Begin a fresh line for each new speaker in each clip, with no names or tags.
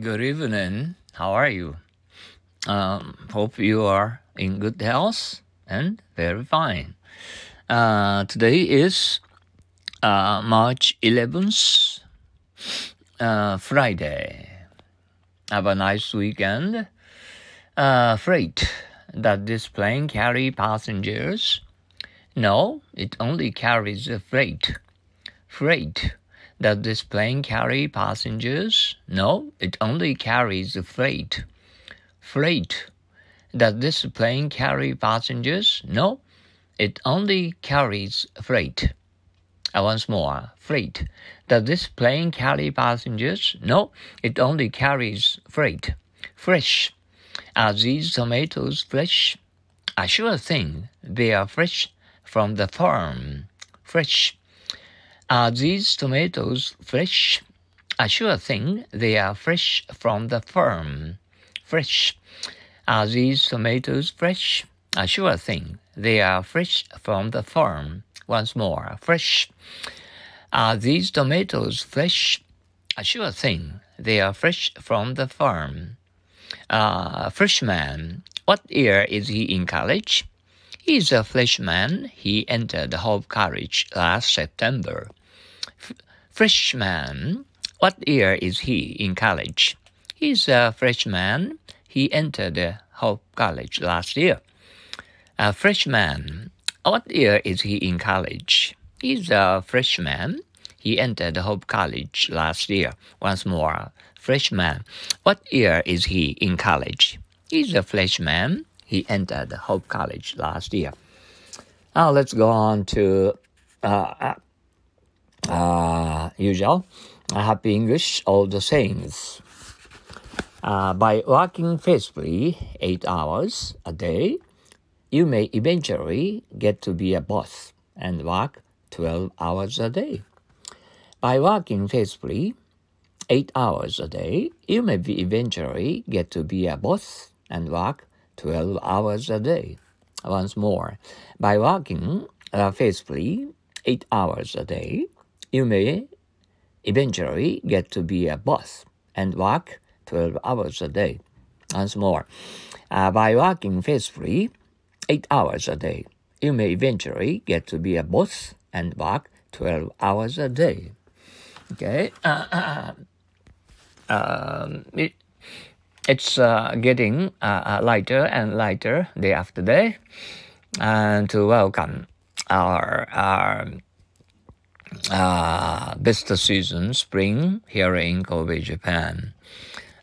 Good evening. How are you? Um, hope you are in good health and very fine. Uh, today is uh, March 11th, uh, Friday. Have a nice weekend. Uh, freight. Does this plane carry passengers? No, it only carries freight. Freight. Does this plane carry passengers? No, it only carries freight. Freight. Does this plane carry passengers? No, it only carries freight. Uh, once more, freight. Does this plane carry passengers? No, it only carries freight. Fresh. Are these tomatoes fresh? A sure thing. They are fresh from the farm. Fresh. Are these tomatoes fresh? A sure thing, they are fresh from the farm. Fresh. Are these tomatoes fresh? A sure thing, they are fresh from the farm. Once more, fresh. Are these tomatoes fresh? A sure thing, they are fresh from the farm. Uh, freshman, what year is he in college? He is a freshman. He entered Hope College last September freshman. What year is he in college? He's a freshman. He entered Hope College last year. A freshman. What year is he in college? He's a freshman. He entered Hope College last year. Once more, freshman. What year is he in college? He's a freshman. He entered Hope College last year. Now let's go on to uh, uh, usual happy English, all the sayings. Uh, by working faithfully eight hours a day, you may eventually get to be a boss and work 12 hours a day. By working faithfully eight hours a day, you may eventually get to be a boss and work 12 hours a day. Once more, by working uh, faithfully eight hours a day, you may eventually get to be a boss and work 12 hours a day. Once more, uh, by working faithfully 8 hours a day, you may eventually get to be a boss and work 12 hours a day. Okay? Uh, um, it, it's uh, getting uh, uh, lighter and lighter day after day. And to welcome our, our uh, best season, spring, here in Kobe, Japan.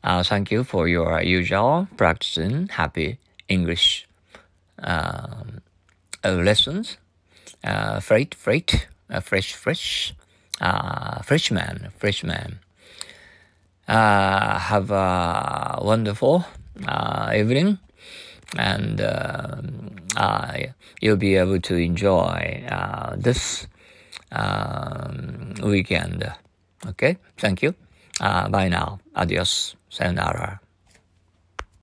Uh, thank you for your usual practicing happy English um, uh, lessons. Uh, freight, freight, uh, fresh, fresh, uh, freshman, freshman. Uh, have a wonderful uh, evening and uh, you'll be able to enjoy uh, this um, weekend. Okay, thank you. Uh, bye now. Adios. Sayonara.